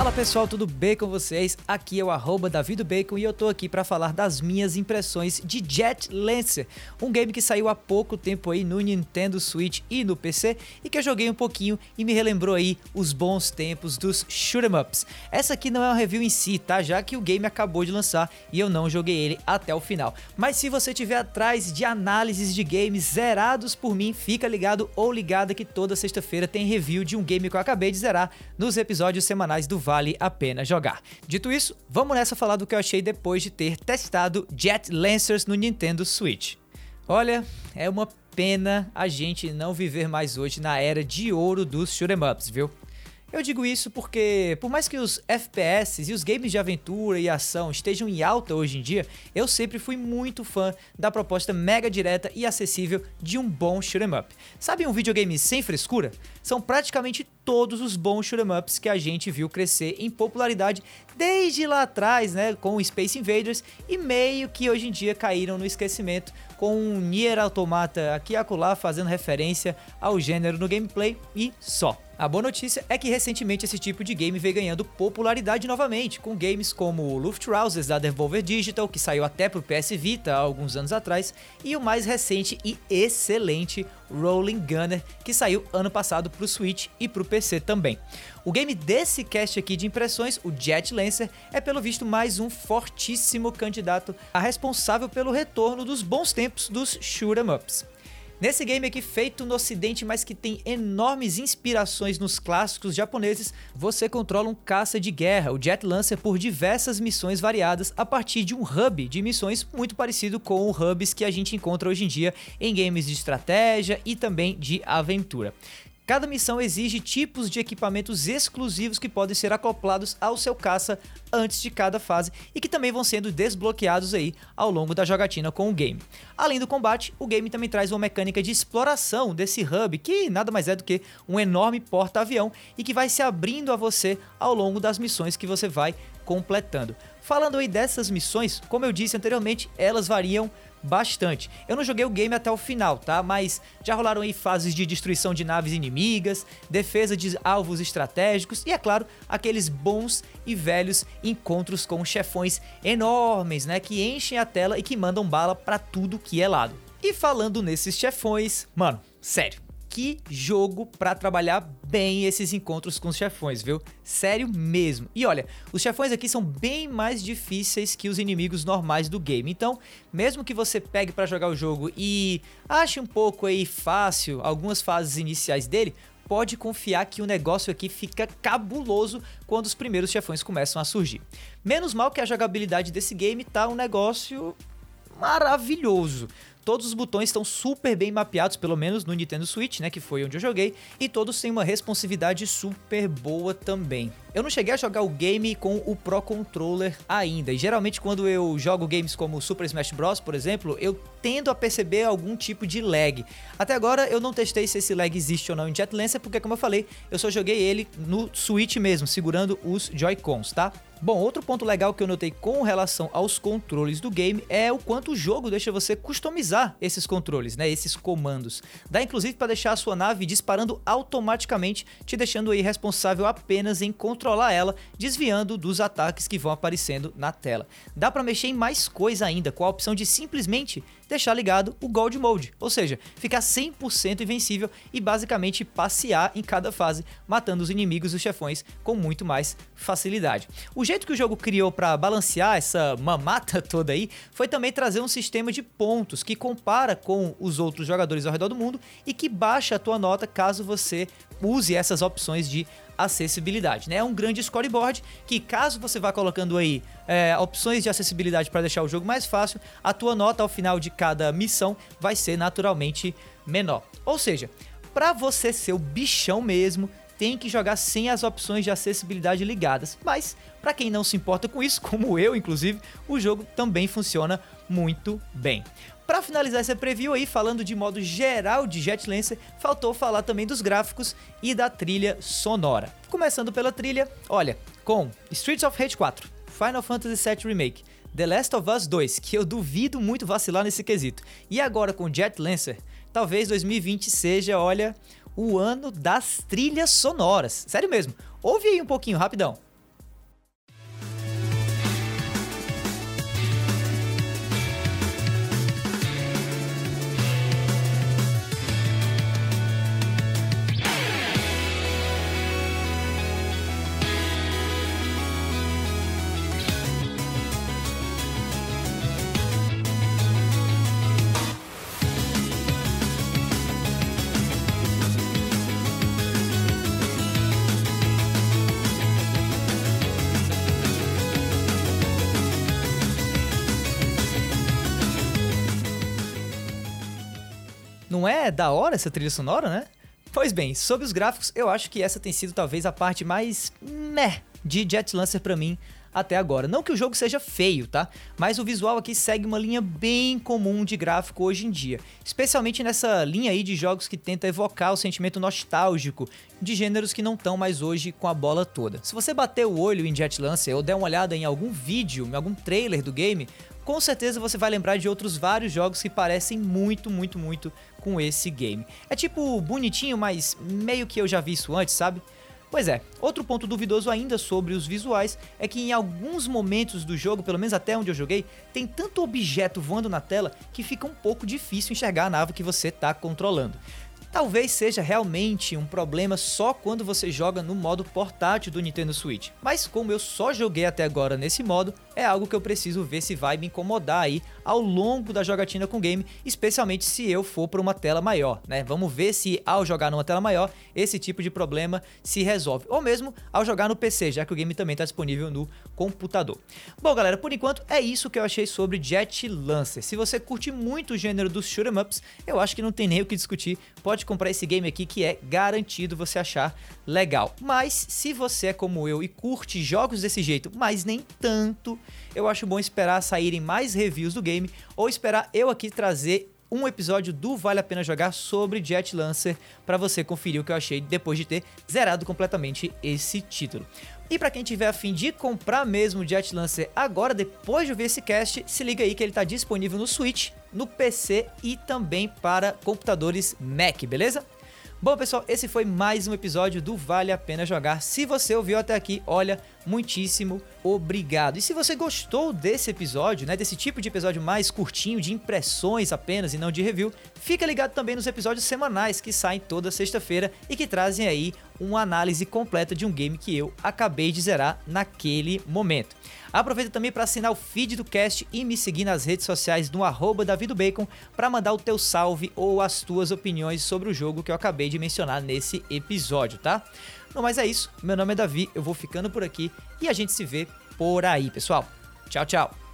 Fala pessoal, tudo bem com vocês? Aqui é o arroba Bacon e eu tô aqui para falar das minhas impressões de Jet Lancer, um game que saiu há pouco tempo aí no Nintendo Switch e no PC e que eu joguei um pouquinho e me relembrou aí os bons tempos dos shoot'em ups. Essa aqui não é uma review em si, tá? Já que o game acabou de lançar e eu não joguei ele até o final. Mas se você tiver atrás de análises de games zerados por mim, fica ligado ou ligada que toda sexta-feira tem review de um game que eu acabei de zerar nos episódios semanais do vale a pena jogar. Dito isso, vamos nessa falar do que eu achei depois de ter testado Jet Lancers no Nintendo Switch. Olha, é uma pena a gente não viver mais hoje na era de ouro dos shoot'em ups, viu? Eu digo isso porque, por mais que os FPS e os games de aventura e ação estejam em alta hoje em dia, eu sempre fui muito fã da proposta mega direta e acessível de um bom shoot'em up. Sabe um videogame sem frescura? São praticamente todos os bons shoot'em ups que a gente viu crescer em popularidade desde lá atrás, né, com o Space Invaders e meio que hoje em dia caíram no esquecimento com um Nier Automata aqui e acolá fazendo referência ao gênero no gameplay e só. A boa notícia é que recentemente esse tipo de game vem ganhando popularidade novamente, com games como Luftrausers da Devolver Digital, que saiu até pro PS Vita há alguns anos atrás, e o mais recente e excelente Rolling Gunner, que saiu ano passado pro Switch e pro PC também. O game desse cast aqui de impressões, o Jet Lancer, é pelo visto mais um fortíssimo candidato a responsável pelo retorno dos bons tempos dos shoot'em ups. Nesse game aqui feito no ocidente, mas que tem enormes inspirações nos clássicos japoneses, você controla um caça de guerra, o Jet Lancer, por diversas missões variadas a partir de um hub de missões muito parecido com o hubs que a gente encontra hoje em dia em games de estratégia e também de aventura. Cada missão exige tipos de equipamentos exclusivos que podem ser acoplados ao seu caça antes de cada fase e que também vão sendo desbloqueados aí ao longo da jogatina com o game. Além do combate, o game também traz uma mecânica de exploração desse hub, que nada mais é do que um enorme porta-avião e que vai se abrindo a você ao longo das missões que você vai completando. Falando aí dessas missões, como eu disse anteriormente, elas variam bastante. Eu não joguei o game até o final, tá? Mas já rolaram aí fases de destruição de naves inimigas, defesa de alvos estratégicos e, é claro, aqueles bons e velhos encontros com chefões enormes, né? Que enchem a tela e que mandam bala para tudo que é lado. E falando nesses chefões, mano, sério, que jogo para trabalhar bem esses encontros com os chefões, viu? Sério mesmo. E olha, os chefões aqui são bem mais difíceis que os inimigos normais do game. Então, mesmo que você pegue para jogar o jogo e ache um pouco aí fácil algumas fases iniciais dele, pode confiar que o negócio aqui fica cabuloso quando os primeiros chefões começam a surgir. Menos mal que a jogabilidade desse game tá um negócio maravilhoso. Todos os botões estão super bem mapeados, pelo menos no Nintendo Switch, né, que foi onde eu joguei, e todos têm uma responsividade super boa também. Eu não cheguei a jogar o game com o Pro Controller ainda, e geralmente quando eu jogo games como Super Smash Bros, por exemplo, eu tendo a perceber algum tipo de lag. Até agora eu não testei se esse lag existe ou não em Jet Lancer, porque como eu falei, eu só joguei ele no Switch mesmo, segurando os Joy-Cons, tá? Bom, outro ponto legal que eu notei com relação aos controles do game é o quanto o jogo deixa você customizar esses controles, né, esses comandos. Dá inclusive para deixar a sua nave disparando automaticamente, te deixando aí responsável apenas em controlar ela, desviando dos ataques que vão aparecendo na tela. Dá para mexer em mais coisa ainda, com a opção de simplesmente deixar ligado o Gold Mode, ou seja, ficar 100% invencível e basicamente passear em cada fase, matando os inimigos e os chefões com muito mais facilidade. O jeito que o jogo criou para balancear essa mamata toda aí foi também trazer um sistema de pontos que compara com os outros jogadores ao redor do mundo e que baixa a tua nota caso você use essas opções de acessibilidade. Né? É um grande scoreboard que, caso você vá colocando aí é, opções de acessibilidade para deixar o jogo mais fácil, a tua nota ao final de cada missão vai ser naturalmente menor. Ou seja, para você ser o bichão mesmo, tem que jogar sem as opções de acessibilidade ligadas. Mas, para quem não se importa com isso, como eu inclusive, o jogo também funciona muito bem. Para finalizar essa preview aí, falando de modo geral de Jet Lancer, faltou falar também dos gráficos e da trilha sonora. Começando pela trilha, olha, com Streets of Rage 4, Final Fantasy VII Remake, The Last of Us 2, que eu duvido muito vacilar nesse quesito, e agora com Jet Lancer, talvez 2020 seja, olha, o ano das trilhas sonoras. Sério mesmo, ouve aí um pouquinho, rapidão. Não é da hora essa trilha sonora, né? Pois bem, sobre os gráficos, eu acho que essa tem sido talvez a parte mais meh de Jet Lancer para mim até agora. Não que o jogo seja feio, tá? Mas o visual aqui segue uma linha bem comum de gráfico hoje em dia, especialmente nessa linha aí de jogos que tenta evocar o sentimento nostálgico de gêneros que não estão mais hoje com a bola toda. Se você bater o olho em Jet Lancer ou der uma olhada em algum vídeo, em algum trailer do game, com certeza você vai lembrar de outros vários jogos que parecem muito, muito, muito com esse game. É tipo bonitinho, mas meio que eu já vi isso antes, sabe? Pois é, outro ponto duvidoso ainda sobre os visuais é que em alguns momentos do jogo, pelo menos até onde eu joguei, tem tanto objeto voando na tela que fica um pouco difícil enxergar a nave que você está controlando. Talvez seja realmente um problema só quando você joga no modo portátil do Nintendo Switch, mas como eu só joguei até agora nesse modo, é algo que eu preciso ver se vai me incomodar aí ao longo da jogatina com o game, especialmente se eu for para uma tela maior, né? Vamos ver se ao jogar numa tela maior esse tipo de problema se resolve, ou mesmo ao jogar no PC, já que o game também está disponível no computador. Bom, galera, por enquanto é isso que eu achei sobre Jet Lancer. Se você curte muito o gênero dos shoot 'em ups, eu acho que não tem nem o que discutir. Pode comprar esse game aqui que é garantido você achar legal. Mas se você é como eu e curte jogos desse jeito, mas nem tanto, eu acho bom esperar saírem mais reviews do game ou esperar eu aqui trazer um episódio do Vale a Pena Jogar sobre Jet Lancer para você conferir o que eu achei depois de ter zerado completamente esse título. E para quem tiver a fim de comprar mesmo Jet Lancer agora, depois de ouvir esse cast, se liga aí que ele está disponível no Switch, no PC e também para computadores Mac, beleza? Bom, pessoal, esse foi mais um episódio do Vale a Pena Jogar. Se você ouviu até aqui, olha, muitíssimo obrigado. E se você gostou desse episódio, né, desse tipo de episódio mais curtinho, de impressões apenas e não de review, fica ligado também nos episódios semanais que saem toda sexta-feira e que trazem aí uma análise completa de um game que eu acabei de zerar naquele momento. Aproveita também para assinar o feed do cast e me seguir nas redes sociais no arroba Bacon para mandar o teu salve ou as tuas opiniões sobre o jogo que eu acabei de mencionar nesse episódio, tá? Não, mas é isso. Meu nome é Davi, eu vou ficando por aqui e a gente se vê por aí, pessoal. Tchau, tchau.